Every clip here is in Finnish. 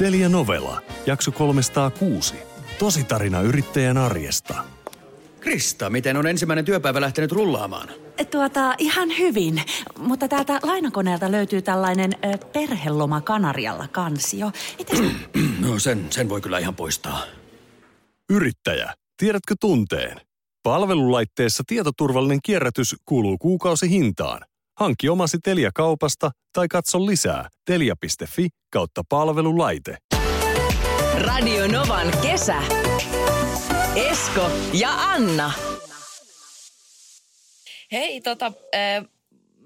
Telia Novella, jakso 306. Tositarina yrittäjän arjesta. Krista, miten on ensimmäinen työpäivä lähtenyt rullaamaan? Tuota, ihan hyvin. Mutta täältä lainakoneelta löytyy tällainen ö, perheloma Kanarialla kansio. Itse No sen, sen voi kyllä ihan poistaa. Yrittäjä, tiedätkö tunteen? Palvelulaitteessa tietoturvallinen kierrätys kuuluu kuukausihintaan. Hankki omasi Telia-kaupasta tai katso lisää telia.fi kautta palvelulaite. Radio Novan kesä. Esko ja Anna. Hei, tota, äh,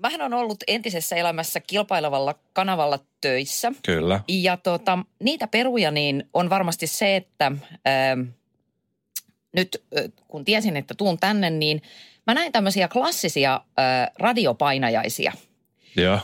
mähän on ollut entisessä elämässä kilpailevalla kanavalla töissä. Kyllä. Ja tota, niitä peruja niin on varmasti se, että äh, nyt äh, kun tiesin, että tuun tänne, niin mä näin tämmöisiä klassisia äh, radiopainajaisia. Joo.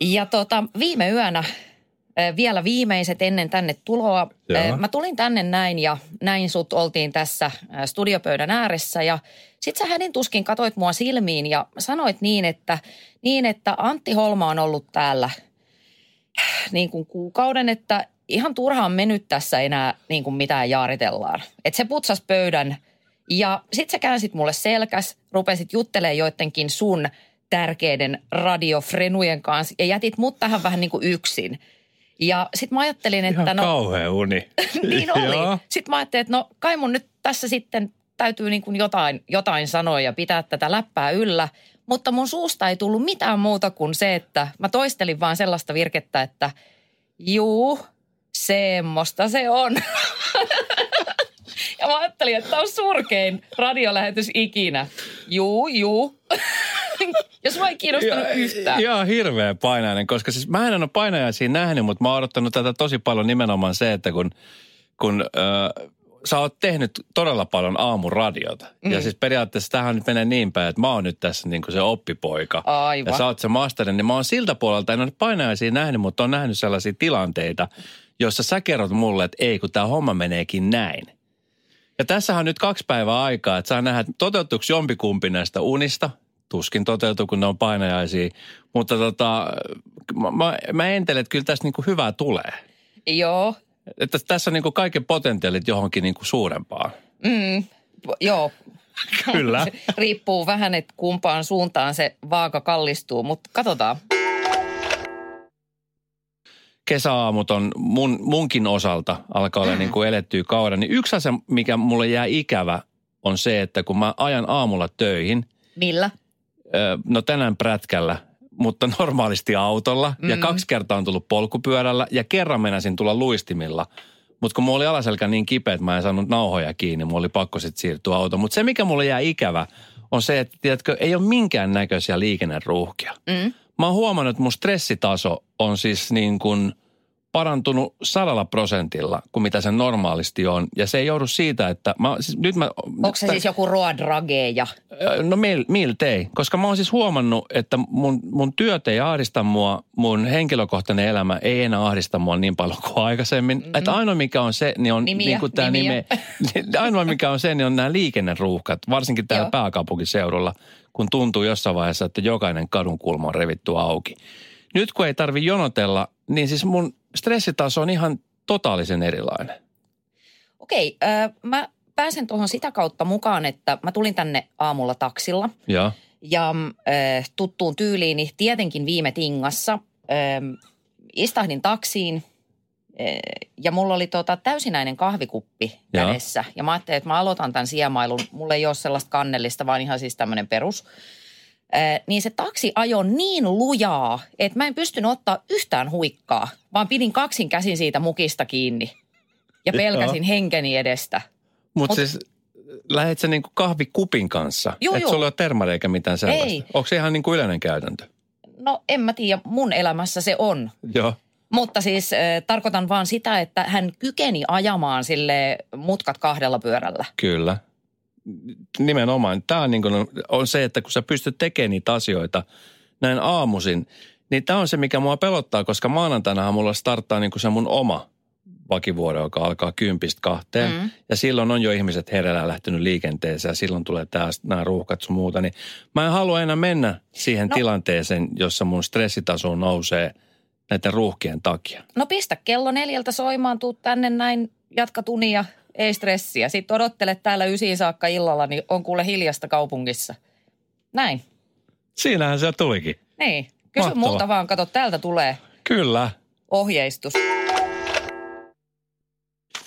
Ja tota, viime yönä, äh, vielä viimeiset ennen tänne tuloa, äh, mä tulin tänne näin ja näin sut oltiin tässä äh, studiopöydän ääressä ja sit sä hädin tuskin katoit mua silmiin ja sanoit niin, että, niin, että Antti Holma on ollut täällä äh, niin kuin kuukauden, että ihan turhaan me nyt tässä enää niin kuin mitään jaaritellaan. Että se putsas pöydän ja sit sä käänsit mulle selkäs, rupesit juttelemaan joidenkin sun tärkeiden radiofrenujen kanssa ja jätit mut tähän vähän niin kuin yksin. Ja sit mä ajattelin, että Ihan no... kauhea uni. niin oli. Sitten mä ajattelin, että no kai mun nyt tässä sitten täytyy niin kuin jotain, jotain sanoa ja pitää tätä läppää yllä. Mutta mun suusta ei tullut mitään muuta kuin se, että mä toistelin vaan sellaista virkettä, että juu, semmoista se on. ja mä ajattelin, että tämä on surkein radiolähetys ikinä. Juu, juu. ja sua ei kiinnostanut yhtään. Ihan hirveä painainen, koska siis mä en ole painajaisia nähnyt, mutta mä oon odottanut tätä tosi paljon nimenomaan se, että kun, kun äh, sä oot tehnyt todella paljon aamuradiota. Mm. Ja siis periaatteessa tähän nyt menee niin päin, että mä oon nyt tässä niin kuin se oppipoika. Aivan. Ja sä oot se masteri, niin mä oon siltä puolelta, en ole painajaisia nähnyt, mutta on nähnyt sellaisia tilanteita, joissa sä kerrot mulle, että ei kun tämä homma meneekin näin. Ja tässähän on nyt kaksi päivää aikaa, että saa nähdä, että toteutuuko jompikumpi näistä unista. Tuskin toteutuu, kun ne on painajaisia. Mutta tota, mä, mä, mä entelen, että kyllä tässä niinku hyvää tulee. Joo, Että tässä on niinku kaiken potentiaalit johonkin niinku suurempaan. p- joo. Kyllä. Riippuu vähän, että kumpaan suuntaan se vaaka kallistuu, mutta katsotaan. Kesäaamut on mun, munkin osalta alkaa olla niin kuin elettyä kauden. Niin yksi asia, mikä mulle jää ikävä, on se, että kun mä ajan aamulla töihin, Millä? No tänään prätkällä, mutta normaalisti autolla. Mm. Ja kaksi kertaa on tullut polkupyörällä ja kerran menasin tulla luistimilla. Mutta kun mulla oli alaselkä niin kipeä, että mä en saanut nauhoja kiinni, mulla oli pakko sitten siirtyä autoon. Mutta se, mikä mulle jää ikävä, on se, että tiedätkö, ei ole minkään näköisiä liikenneruuhkia. Mm. Mä oon huomannut, että mun stressitaso on siis niin kuin parantunut sadalla prosentilla kuin mitä se normaalisti on. Ja se ei joudu siitä, että mä, siis nyt mä... Onko se siis joku ruodrageja? No mil, miltei, koska mä oon siis huomannut, että mun, mun työt ei ahdista mua, mun henkilökohtainen elämä ei enää ahdista mua niin paljon kuin aikaisemmin. Mm-hmm. Että ainoa mikä on se, niin on Nimiä, niin kuin tämä nime, ainoa mikä on se, niin on nämä liikenneruuhkat, varsinkin täällä Joo. pääkaupunkiseudulla, kun tuntuu jossain vaiheessa, että jokainen kadunkulma on revitty auki. Nyt kun ei tarvi jonotella, niin siis mun stressitaso on ihan totaalisen erilainen. Okei, äh, mä pääsen tuohon sitä kautta mukaan, että mä tulin tänne aamulla taksilla Joo. ja äh, tuttuun tyyliini tietenkin viime tingassa. Äh, istahdin taksiin ja mulla oli tota täysinäinen kahvikuppi Joo. kädessä. Ja mä ajattelin, että mä aloitan tämän siemailun. Mulla ei ole sellaista kannellista, vaan ihan siis tämmöinen perus. Niin se taksi ajoi niin lujaa, että mä en pystynyt ottaa yhtään huikkaa, vaan pidin kaksin käsin siitä mukista kiinni. Ja Joo. pelkäsin henkeni edestä. Mutta Mut- siis lähet sä niinku kahvikupin kanssa? Juu, Et juu. sulla ole termari eikä mitään sellaista? Ei. Onko se ihan niinku yleinen käytäntö? No en mä tiedä, mun elämässä se on. Joo. Mutta siis äh, tarkoitan vaan sitä, että hän kykeni ajamaan sille mutkat kahdella pyörällä. Kyllä. Nimenomaan. Tämä on, niin kuin, on se, että kun sä pystyt tekemään niitä asioita näin aamuisin, niin tämä on se, mikä mua pelottaa, koska maanantainahan mulla starttaa niin kuin se mun oma vakivuoro, joka alkaa kympistä kahteen. Mm. Ja silloin on jo ihmiset hereillä lähtenyt liikenteeseen ja silloin tulee tää, nämä ruuhkat sun muuta. Niin mä en halua enää mennä siihen No. no. tilanteeseen, jossa mun stressitaso nousee näiden ruuhkien takia. No pistä kello neljältä soimaan, tuu tänne näin, jatka tunia, ei stressiä. Sitten odottele täällä ysiin saakka illalla, niin on kuule hiljasta kaupungissa. Näin. Siinähän se tulikin. Niin. Kysy Mahtavaa. multa vaan, kato, täältä tulee Kyllä. ohjeistus.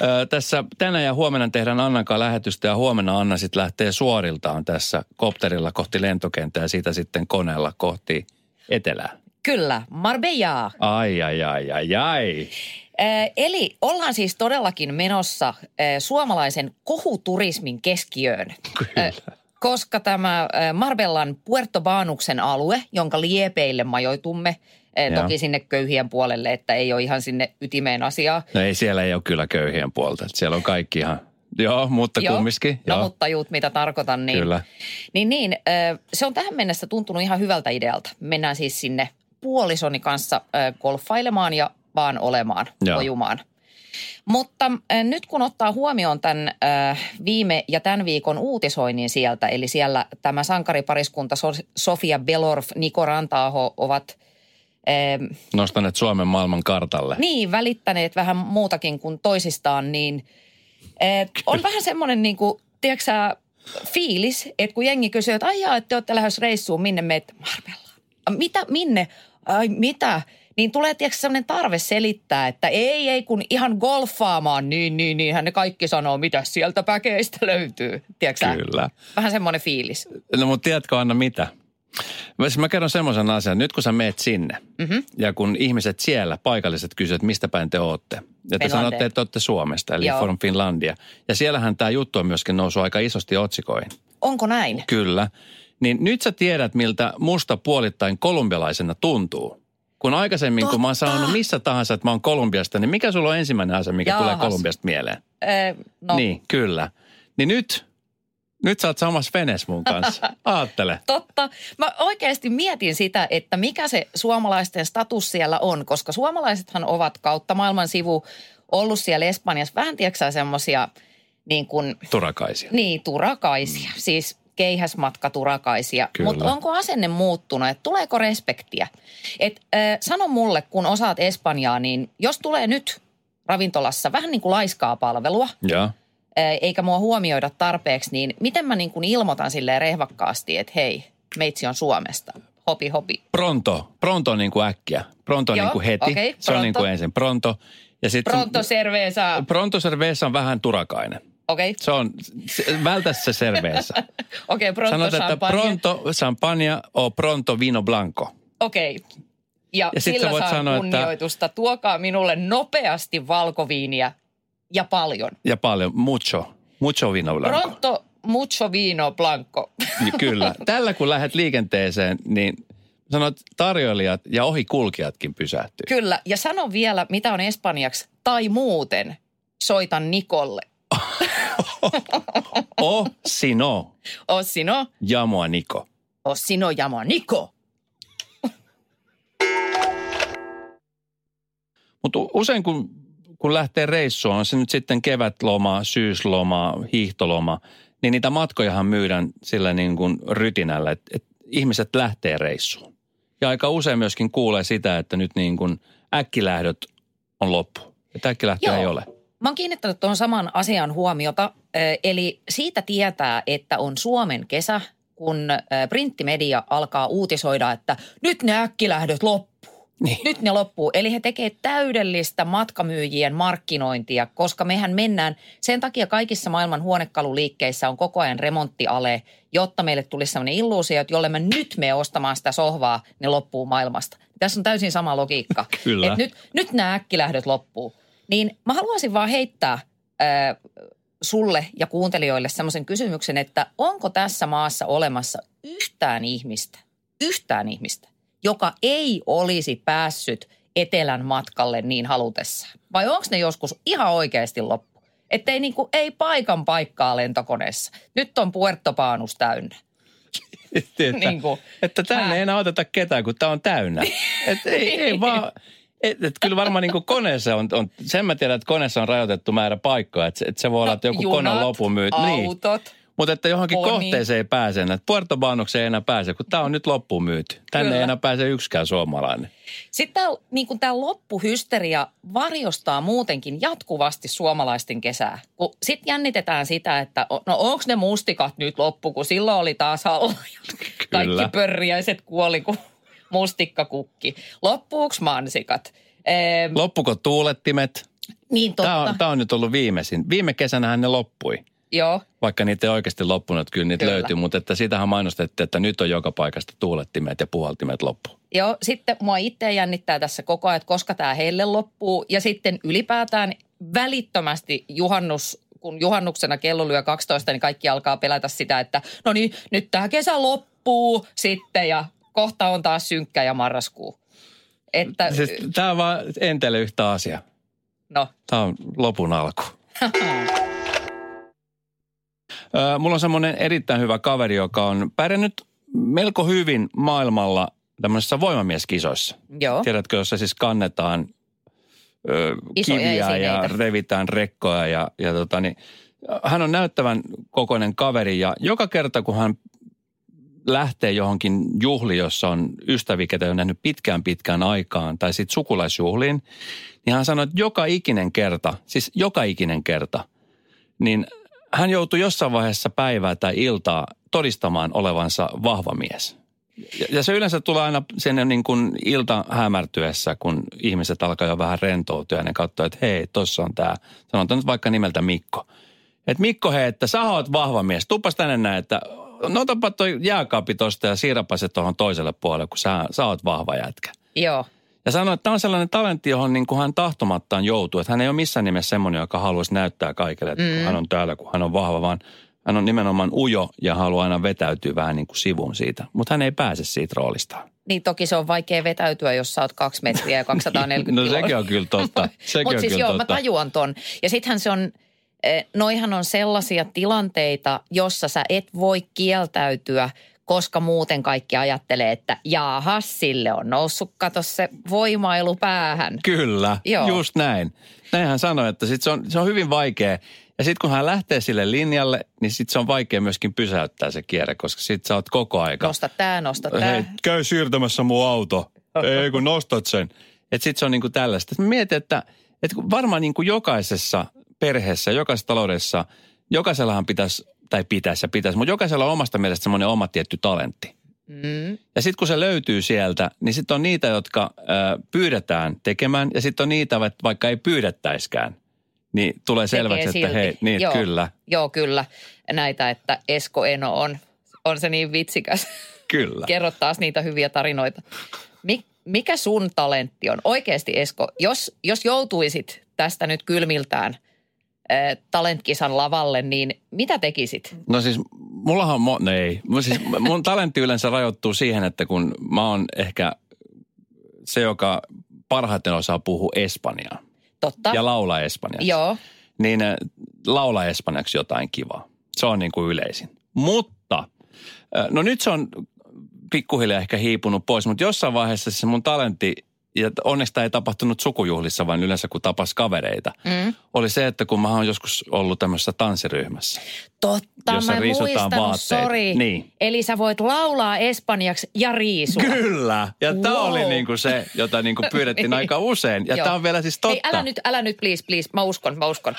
Öö, tässä tänään ja huomenna tehdään Annan kanssa lähetystä ja huomenna Anna sitten lähtee suoriltaan tässä kopterilla kohti lentokenttää ja siitä sitten koneella kohti etelää. Kyllä, Marbella. Ai, ai, ai, ai, ai. Äh, Eli ollaan siis todellakin menossa äh, suomalaisen kohuturismin keskiöön. Kyllä. Äh, Koska tämä Marbellan Puerto Banuksen alue, jonka liepeille majoitumme, Joo. toki sinne köyhien puolelle, että ei ole ihan sinne ytimeen asiaa. No ei siellä ei ole kyllä köyhien puolta. Siellä on kaikki ihan, joo, mutta Joo. kumminkin. No joo. mutta tajuut, mitä tarkoitan. Niin, Kyllä. Niin, niin se on tähän mennessä tuntunut ihan hyvältä idealta. Mennään siis sinne puolisoni kanssa golfailemaan ja vaan olemaan, Joo. ojumaan. Mutta nyt kun ottaa huomioon tämän viime ja tämän viikon uutisoinnin sieltä, eli siellä tämä sankaripariskunta So- Sofia Belorf, Niko Rantaaho ovat Nostaneet Suomen maailman kartalle. niin välittäneet vähän muutakin kuin toisistaan, niin on vähän semmoinen niin kuin, tiedätkö sä, fiilis, että kun jengi kysyy, että ai jaa, että te olette lähes reissuun, minne meet? Marbellaan. Mitä, minne? Ai mitä? Niin tulee tiedätkö sellainen tarve selittää, että ei, ei kun ihan golfaamaan, niin, niin, niinhän ne kaikki sanoo, mitä sieltä päkeistä löytyy. Tiedätkö? Kyllä. Vähän semmoinen fiilis. No mutta tiedätkö Anna mitä? Mä, siis mä kerron semmoisen asian. Nyt kun sä meet sinne mm-hmm. ja kun ihmiset siellä, paikalliset kysyvät, mistä päin te ootte. Ja te sanotte, että olette Suomesta, eli Joo. from Finlandia. Ja siellähän tämä juttu on myöskin noussut aika isosti otsikoihin. Onko näin? Kyllä. Niin nyt sä tiedät, miltä musta puolittain kolumbialaisena tuntuu. Kun aikaisemmin, kun mä oon Totta. sanonut missä tahansa, että mä oon Kolumbiasta, niin mikä sulla on ensimmäinen asia, mikä Jaahas. tulee Kolumbiasta mieleen? Öö, no, Niin, kyllä. Niin nyt, nyt sä oot samassa venes mun kanssa. Aattele. Totta. Mä oikeasti mietin sitä, että mikä se suomalaisten status siellä on, koska suomalaisethan ovat kautta maailman sivu ollut siellä Espanjassa vähän, tiedätkö semmoisia niin kuin, Turakaisia. niin, turakaisia, mm. siis keihäsmatkaturakaisia. Mutta onko asenne muuttunut, että tuleeko respektiä? Et, äh, sano mulle, kun osaat Espanjaa, niin jos tulee nyt ravintolassa vähän niin kuin laiskaa palvelua, äh, eikä mua huomioida tarpeeksi, niin miten mä niin kuin ilmoitan silleen rehvakkaasti, että hei, meitsi on Suomesta. Hopi, hopi. Pronto. Pronto on niin kuin äkkiä. Pronto on Joo, niin kuin heti. okei, se on pronto. niin kuin ensin. Pronto. Ja sit Pronto cerveza. Pronto cerveza on vähän turakainen. Okei, Se on, se, vältä se cerveza. okei, pronto Sanot, että champagne. pronto champagne o pronto vino blanco. Okei. Ja, Ja sit sillä voit saan sanoa, että- kunnioitusta. Tuokaa minulle nopeasti valkoviiniä ja paljon. Ja paljon, mucho. Mucho vino blanco. Pronto mucho vino blanco. Niin Kyllä. Tällä kun lähdet liikenteeseen, niin sanot tarjoilijat ja ohikulkijatkin pysähtyy. Kyllä. Ja sano vielä, mitä on espanjaksi. Tai muuten soitan Nikolle. O sino, O sino, jamoa Niko. o sino llamo Niko. Mutta usein kun, kun lähtee reissuun, on se nyt sitten kevätloma, syysloma, hiihtoloma, niin niitä matkojahan myydään sillä niin kuin rytinällä, että, että ihmiset lähtee reissuun. Ja aika usein myöskin kuulee sitä, että nyt niin kuin äkkilähdöt on loppu. Että äkkilähtöä Joo. ei ole. Mä oon kiinnittänyt tuohon saman asian huomiota. Eli siitä tietää, että on Suomen kesä, kun printtimedia alkaa uutisoida, että nyt ne äkkilähdöt loppuu. Niin. Nyt ne loppuu. Eli he tekee täydellistä matkamyyjien markkinointia, koska mehän mennään, sen takia kaikissa maailman huonekaluliikkeissä on koko ajan remonttiale, jotta meille tulisi sellainen illuusio, että jolle me nyt me ostamaan sitä sohvaa, ne loppuu maailmasta. Tässä on täysin sama logiikka. Kyllä. Et nyt, nyt nämä äkkilähdöt loppuu. Niin mä haluaisin vaan heittää ää, sulle ja kuuntelijoille semmoisen kysymyksen, että onko tässä maassa olemassa yhtään ihmistä, yhtään ihmistä, joka ei olisi päässyt etelän matkalle niin halutessaan? Vai onko ne joskus ihan oikeasti loppu? Että ei, niinku, ei paikan paikkaa lentokoneessa. Nyt on Puerto Paanus täynnä. että, Niin kuin, että tänne ei enää oteta ketään, kun tämä on täynnä. että ei, ei vaan, et, et kyllä varmaan niin koneessa on, on, sen mä tiedän, että koneessa on rajoitettu määrä paikkoja, että, se- että se voi olla, että joku kone on Junat, lopun myyt. Niin. autot. Mutta että johonkin Poni. kohteeseen ei pääse enää. Puerto ei enää pääse, kun tämä on nyt loppuun myyty. Tänne Kyllä. ei enää pääse yksikään suomalainen. Sitten tämä niin tää loppuhysteria varjostaa muutenkin jatkuvasti suomalaisten kesää. Kun sitten jännitetään sitä, että no onko ne mustikat nyt loppu, kun silloin oli taas alla. ja Kaikki pörriäiset kuoli kuin mustikkakukki. Loppuuks mansikat? Ehm, Loppuko tuulettimet? niin totta. Tämä on, tämä on nyt ollut viimeisin. Viime kesänähän ne loppui. Joo. Vaikka niitä ei oikeasti loppunut, kyllä niitä Kyllä. löytyy, mutta että sitähän mainostettiin, että nyt on joka paikasta tuulettimet ja puhaltimet loppu. Joo, sitten mua itse jännittää tässä koko ajan, että koska tämä heille loppuu. Ja sitten ylipäätään välittömästi juhannus, kun juhannuksena kello lyö 12, niin kaikki alkaa pelätä sitä, että no niin, nyt tämä kesä loppuu sitten ja kohta on taas synkkä ja marraskuu. Että, Siis, tämä on vaan entele yhtä asia. no, Tämä on lopun alku. Mulla on semmoinen erittäin hyvä kaveri, joka on pärjännyt melko hyvin maailmalla tämmöisissä voimamieskisoissa. joo. Tiedätkö, jossa siis kannetaan ö, Isoja kiviä ja esineitä. revitään rekkoja ja, ja tota, niin, hän on näyttävän kokoinen kaveri ja joka kerta kun hän lähtee johonkin juhliin, jossa on ystäviä, ketä ole nähnyt pitkään pitkään aikaan, tai sitten sukulaisjuhliin, niin hän sanoi, että joka ikinen kerta, siis joka ikinen kerta, niin hän joutui jossain vaiheessa päivää tai iltaa todistamaan olevansa vahva mies. Ja, se yleensä tulee aina sen niin kuin ilta hämärtyessä, kun ihmiset alkaa jo vähän rentoutua ja ne katsoo, että hei, tossa on tämä, sanotaan nyt vaikka nimeltä Mikko. Että Mikko, hei, että sä oot vahva mies. Tuppas tänne näin, että no otapa toi jääkaappi tosta ja siirräpä se tuohon toiselle puolelle, kun sä, sä oot vahva jätkä. Joo. Ja sanoi, että tämä on sellainen talentti, johon niin kuin hän tahtomattaan joutuu. Että hän ei ole missään nimessä semmoinen, joka haluaisi näyttää kaikille, että mm. hän on täällä, kun hän on vahva, vaan hän on nimenomaan ujo ja haluaa aina vetäytyä vähän niin kuin sivuun siitä. Mutta hän ei pääse siitä roolistaan. Niin toki se on vaikea vetäytyä, jos sä oot kaksi metriä ja 240 No kiloa. sekin on kyllä totta. Mutta siis kyllä joo, totta. mä tajuan ton. Ja sittenhän se on, noihan on sellaisia tilanteita, jossa sä et voi kieltäytyä, koska muuten kaikki ajattelee, että jaahas, sille on noussut, kato se voimailu päähän. Kyllä, Joo. just näin. Näin hän sanoi, että sit se, on, se on hyvin vaikea. Ja sitten kun hän lähtee sille linjalle, niin sitten se on vaikea myöskin pysäyttää se kierre, koska sitten sä oot koko aika. Nosta tää, nosta Hei, tää. käy siirtämässä mun auto. Ei kun nostat sen. Että sitten se on niinku tällaista. Et Mä mietin, että, että varmaan niinku jokaisessa perheessä, jokaisessa taloudessa, jokaisellahan pitäisi, tai pitäisi ja pitäisi, mutta jokaisella on omasta mielestä semmoinen oma tietty talentti. Mm. Ja sitten kun se löytyy sieltä, niin sitten on niitä, jotka ö, pyydetään tekemään, ja sitten on niitä, että vaikka ei pyydettäiskään, niin tulee selväksi, Tekee että silti. hei, niin Joo. kyllä, Joo, kyllä. Näitä, että Esko Eno on, on se niin vitsikäs. kyllä. Kerro taas niitä hyviä tarinoita. Mik, mikä sun talentti on? Oikeasti Esko, jos, jos joutuisit tästä nyt kylmiltään talentkisan lavalle, niin mitä tekisit? No siis mullahan, mo, no ei. Mun Siis mun talentti yleensä rajoittuu siihen, että kun mä oon ehkä se, joka parhaiten osaa puhua espanjaa Totta. ja laulaa espanjaksi. Joo. Niin laulaa espanjaksi jotain kivaa. Se on niin kuin yleisin. Mutta, no nyt se on pikkuhiljaa ehkä hiipunut pois, mutta jossain vaiheessa se mun talentti, ja onneksi tämä ei tapahtunut sukujuhlissa, vaan yleensä kun tapas kavereita, Mm. oli se, että kun mä oon joskus ollut tämmöisessä tanssiryhmässä. Totta, Jossa mä en muistanut, sori. Niin. Eli sä voit laulaa espanjaksi ja riisua. Kyllä. Ja wow. tämä oli niinku se, jota niinku pyydettiin Niin. aika usein. Ja tämä on vielä siis totta. Hei, älä nyt, älä nyt, please, please. Mä uskon, mä uskon.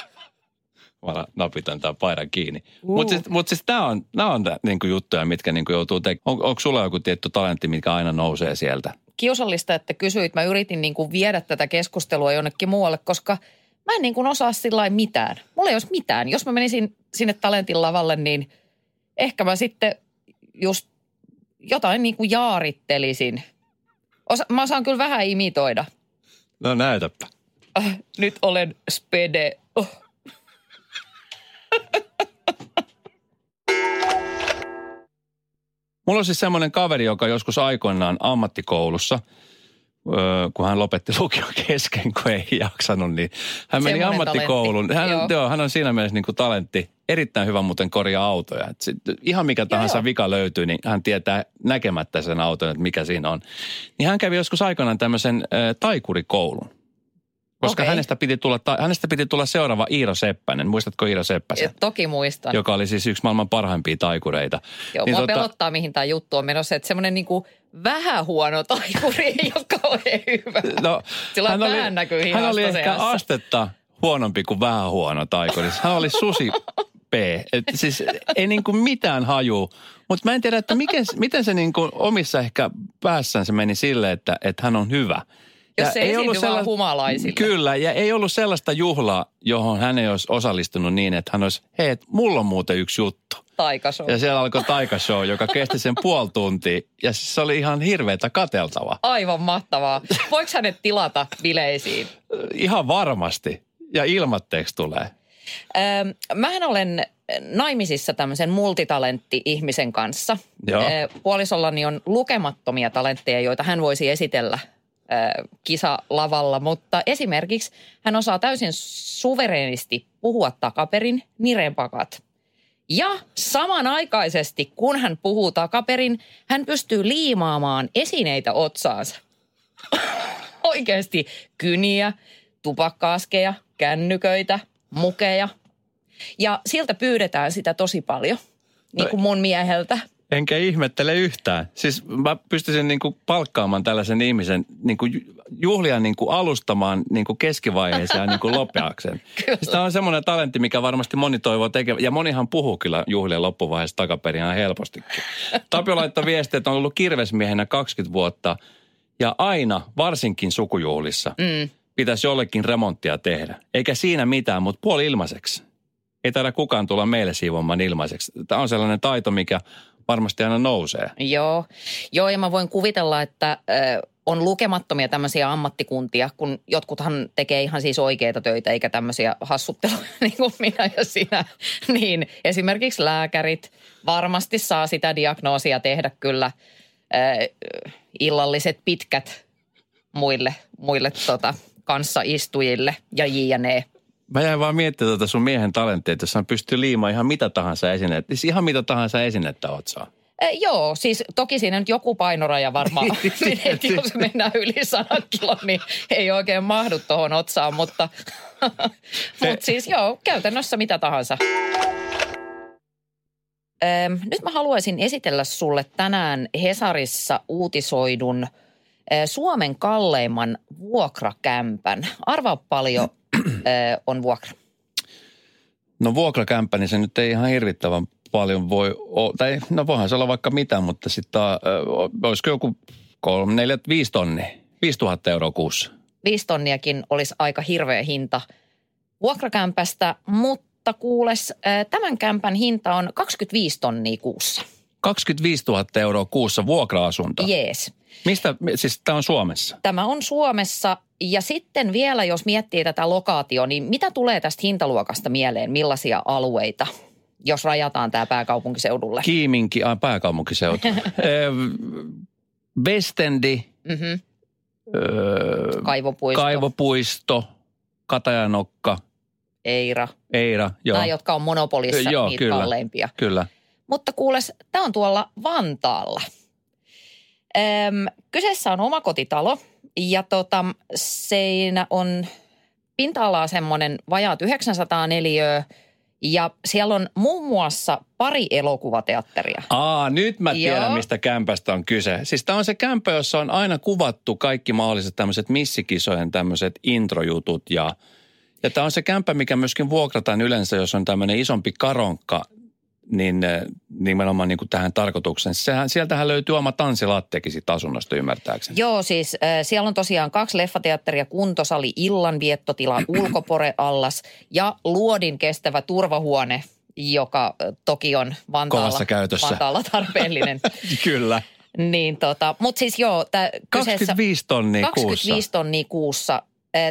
Mä napitan tämän paidan kiinni. Mutta siis, mut siis nämä on, nää on niinku juttuja, mitkä niinku joutuu tekemään. On, onko sulla joku tietty talentti, mikä aina nousee sieltä? Kiusallista, että kysyit. Mä yritin niin kuin viedä tätä keskustelua jonnekin muualle, koska mä en niin kuin osaa sillä mitään. Mulla ei olisi mitään. Jos mä menisin sinne talentin lavalle, niin ehkä mä sitten just jotain niin kuin jaarittelisin. Osa, mä osaan kyllä vähän imitoida. No näytäpä. Äh, nyt olen spede. Oh. Mulla on siis semmoinen kaveri, joka joskus aikoinaan ammattikoulussa, öö, kun hän lopetti lukion kesken, kun ei jaksanut, niin hän meni Semmoinen ammattikouluun. talentti, Hän, joo. joo, hän on siinä mielessä niin kuin talentti. Erittäin hyvä muuten korjaa autoja. Et sit, ihan mikä tahansa joo. vika löytyy, niin hän tietää näkemättä sen auton, että mikä siinä on. Niin hän kävi joskus aikanaan tämmöisen äh, taikurikoulun. Koska Okei. hänestä, piti tulla, ta- hänestä piti tulla seuraava Iiro Seppänen. Muistatko Iiro Seppäsen? Ja Toki muistan. Joka oli siis yksi maailman parhaimpia taikureita. Joo, niin mua tota... pelottaa, mihin tämä juttu on menossa. Että semmoinen niinku vähän huono taikuri ei ole kauhean hyvä. No, Sillä hän oli, näkyy hän oli ehkä seassa. astetta huonompi kuin vähän huono taikuri. Hän oli susi P. Et siis ei niin kuin mitään haju. Mutta mä en tiedä, että miten, miten se niin kuin omissa ehkä päässään se meni silleen, että, että hän on hyvä. Jos se esiintyy vaan humalaisille. Kyllä, ja ei ollut sellaista juhlaa, johon hän ei olisi osallistunut niin, että hän olisi, hei, et mulla on muuten yksi juttu. Taikashow. Ja siellä alkoi taikashow, joka kesti sen puoli tuntia. Ja siis se oli ihan hirveätä kateltava. Aivan mahtavaa. Voiko hänet tilata bileisiin? Ihan varmasti. Ja ilmatteeksi tulee. Öö, mähän olen naimisissa tämmöisen multitalentti-ihmisen kanssa. Joo. Öö, puolisollani on lukemattomia talentteja, joita hän voisi esitellä kisalavalla, mutta esimerkiksi hän osaa täysin suvereenisti puhua takaperin nirenpakat. Ja samanaikaisesti, kun hän puhuu takaperin, hän pystyy liimaamaan esineitä otsaansa. Oikeasti kyniä, tupakkaaskeja, kännyköitä, mukeja. Ja siltä pyydetään sitä tosi paljon, niin kuin mun mieheltä. Enkä ihmettele yhtään. Siis mä pystyisin niin kuin palkkaamaan tällaisen ihmisen niin kuin ju- juhlia niin kuin alustamaan niin kuin keskivaiheeseen ja niin kuin lopeakseen. Siis Tämä on semmoinen talentti, mikä varmasti moni toivoo tekevä. Ja monihan puhuu kyllä juhlien loppuvaiheessa takaperin ihan helpostikin. Tapio laittoi viestiä, että on ollut kirvesmiehenä 20 vuotta ja aina, varsinkin sukujuhlissa, mm. pitäisi jollekin remonttia tehdä. Eikä siinä mitään, mutta puoli ilmaiseksi. Ei taida kukaan tulla meille siivoamaan ilmaiseksi. Tämä on sellainen taito, mikä varmasti aina nousee. Joo. Joo, ja mä voin kuvitella, että on lukemattomia tämmöisiä ammattikuntia, kun jotkuthan tekee ihan siis oikeita töitä, eikä tämmöisiä hassutteluja niin kuin minä ja sinä. Niin esimerkiksi lääkärit varmasti saa sitä diagnoosia tehdä kyllä ö, illalliset pitkät muille, muille tota, kanssaistujille ja jne. Mä jäin vaan miettimään tuota sun miehen talenttia, että hän pystyy liimaan ihan mitä tahansa esinettä. Siis ihan mitä tahansa esinettä otsaa. Eh, joo, siis toki siinä nyt joku painoraja varmaan, niin, että jos mennään yli 100 kilon, niin ei oikein mahdu tuohon otsaan, mutta, mutta siis joo, käytännössä mitä tahansa. Öm, nyt mä haluaisin esitellä sulle tänään Hesarissa uutisoidun ö, Suomen kalleimman vuokrakämpän. Arvaa paljon on vuokra. No vuokrakämppä, niin se nyt ei ihan hirvittävän paljon voi, o- tai no voihan se olla vaikka mitä, mutta sitten olisiko joku kolme, neljä, viisi tonni, viisi tuhatta euroa kuussa. viisi tonniakin olisi aika hirveä hinta vuokrakämpästä, mutta kuules, tämän kämpän hinta on 25 tonnia kuussa. 25 000 euroa kuussa vuokra-asunto. Jees. Mistä, siis tämä on Suomessa? Tämä on Suomessa ja sitten vielä, jos miettii tätä lokaatio, niin mitä tulee tästä hintaluokasta mieleen? Millaisia alueita, jos rajataan tämä pääkaupunkiseudulle? Kiiminki, ai pääkaupunkiseutu. Ö, Westendi, mm-hmm. öö, Kaivopuisto, Kaivopuisto, Katajanokka, Eira. Eira. Joo, Nämä, jotka on monopolissa Joo, niitä kyllä. kalleimpia. kyllä. Mutta kuules, tämä on tuolla Vantaalla. Öm, kyseessä on omakotitalo ja tota, siinä on pinta-alaa semmoinen vajaat 900 neliöä ja siellä on muun muassa pari elokuvateatteria. Aa, nyt mä tiedän, Joo. mistä kämpästä on kyse. Siis tämä on se kämpä, jossa on aina kuvattu kaikki mahdolliset tämmöiset missikisojen tämmöiset introjutut ja ja tämä on se kämpä, mikä myöskin vuokrataan yleensä, jos on tämmöinen isompi karonkka, niin eh, nimenomaan niin kuin tähän tarkoitukseen. Sehän, sieltähän löytyy oma tanssilattekin siitä asunnosta ymmärtääkseni. Joo, siis äh, siellä on tosiaan kaksi leffateatteria, kuntosali, illanviettotila, ulkoporeallas ja luodin kestävä turvahuone, joka äh, toki on Vantaalla, käytössä. Vantaalla tarpeellinen. Kyllä. niin tota, mutta siis joo, tää kyseessä... 25 tonnia 25 kuussa. tonnia kuussa.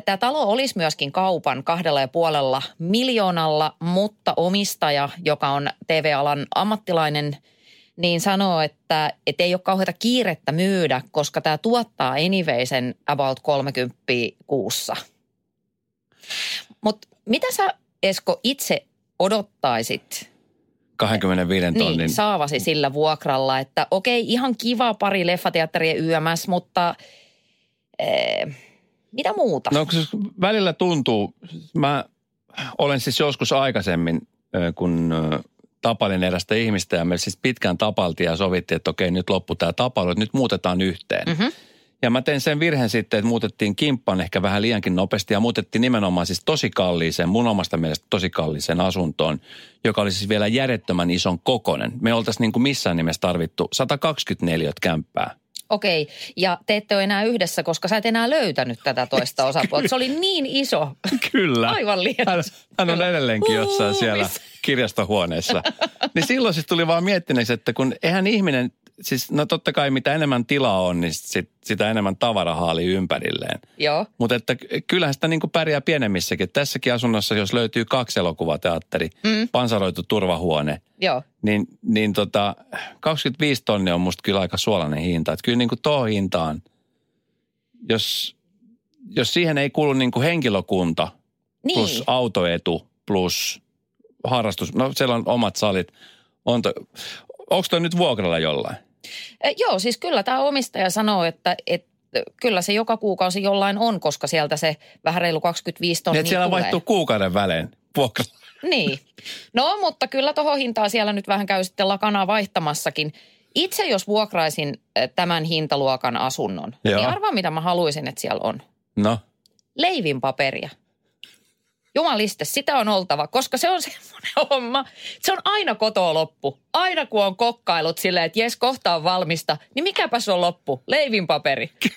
Tämä talo olisi myöskin kaupan kahdella ja puolella miljoonalla, mutta omistaja, joka on TV-alan ammattilainen, niin sanoo, että, että ei ole kauheata kiirettä myydä, koska tämä tuottaa anyway sen about 30 kuussa. Mutta mitä sä Esko itse odottaisit 25 tonnin. niin, saavasi sillä vuokralla, että okei, ihan kiva pari leffateatteria YMS, mutta ee, Mitä muuta? No se välillä tuntuu, mä olen siis joskus aikaisemmin, kun tapailin erästä ihmistä ja me siis pitkään tapaltiin ja sovittiin, että okei nyt loppu tämä tapailu, että nyt muutetaan yhteen. Mm-hmm. Ja mä tein sen virheen sitten, että muutettiin kimppan ehkä vähän liiankin nopeasti ja muutettiin nimenomaan siis tosi kalliiseen, mun omasta mielestä tosi kalliiseen asuntoon, joka oli siis vielä järjettömän ison kokonen. Me oltaisiin niin kuin missään nimessä tarvittu 124 kämppää. Okei, ja te ette ole enää yhdessä, koska sä et enää löytänyt tätä toista osapuolta. Se oli niin iso. Kyllä. Aivan liian Hän, hän on edelleenkin jossain siellä kirjastohuoneessa. niin silloin siis tuli vaan miettineeksi, että kun eihän ihminen, siis no totta kai mitä enemmän tilaa on, niin sit, sitä enemmän tavara haali ympärilleen. Joo. Mutta että kyllähän sitä niin kuin pärjää pienemmissäkin. Tässäkin asunnossa, jos löytyy kaksi elokuvateatteri, mm. pansaroitu turvahuone, Joo. niin, niin tota, 25 tonnia on musta kyllä aika suolainen hinta. Että kyllä niin kuin tuo hintaan, jos, jos siihen ei kuulu niin kuin henkilökunta Niin. plus autoetu plus harrastus, no siellä on omat salit. On to, onko toi nyt vuokralla jollain? Joo, siis kyllä tämä omistaja sanoo, että, että kyllä se joka kuukausi jollain on, koska sieltä se vähän reilu 25 Niin, tonnia että siellä tulee. vaihtuu kuukauden välein vuokralla. Niin. No, mutta kyllä tuohon hintaan siellä nyt vähän käy sitten lakanaa vaihtamassakin. Itse jos vuokraisin tämän hintaluokan asunnon, Joo. niin arvaa mitä mä haluaisin, että siellä on. No, Leivinpaperia. Jumaliste, sitä on oltava, koska se on semmoinen homma. Se on aina kotoa loppu. Aina kun on kokkailut silleen, että jes, kohta on valmista, niin mikäpäs on loppu? Leivinpaperi.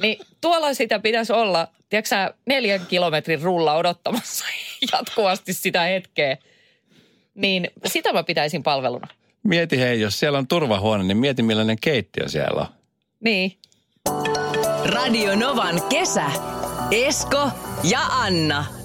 Niin tuolla sitä pitäisi olla, tiedätkö neljän kilometrin rulla odottamassa jatkuvasti sitä hetkeä. Niin sitä mä pitäisin palveluna. mieti hei, jos siellä on turvahuone, niin mieti millainen keittiö siellä on. Niin. Radio Novan kesä. Esko ja Anna.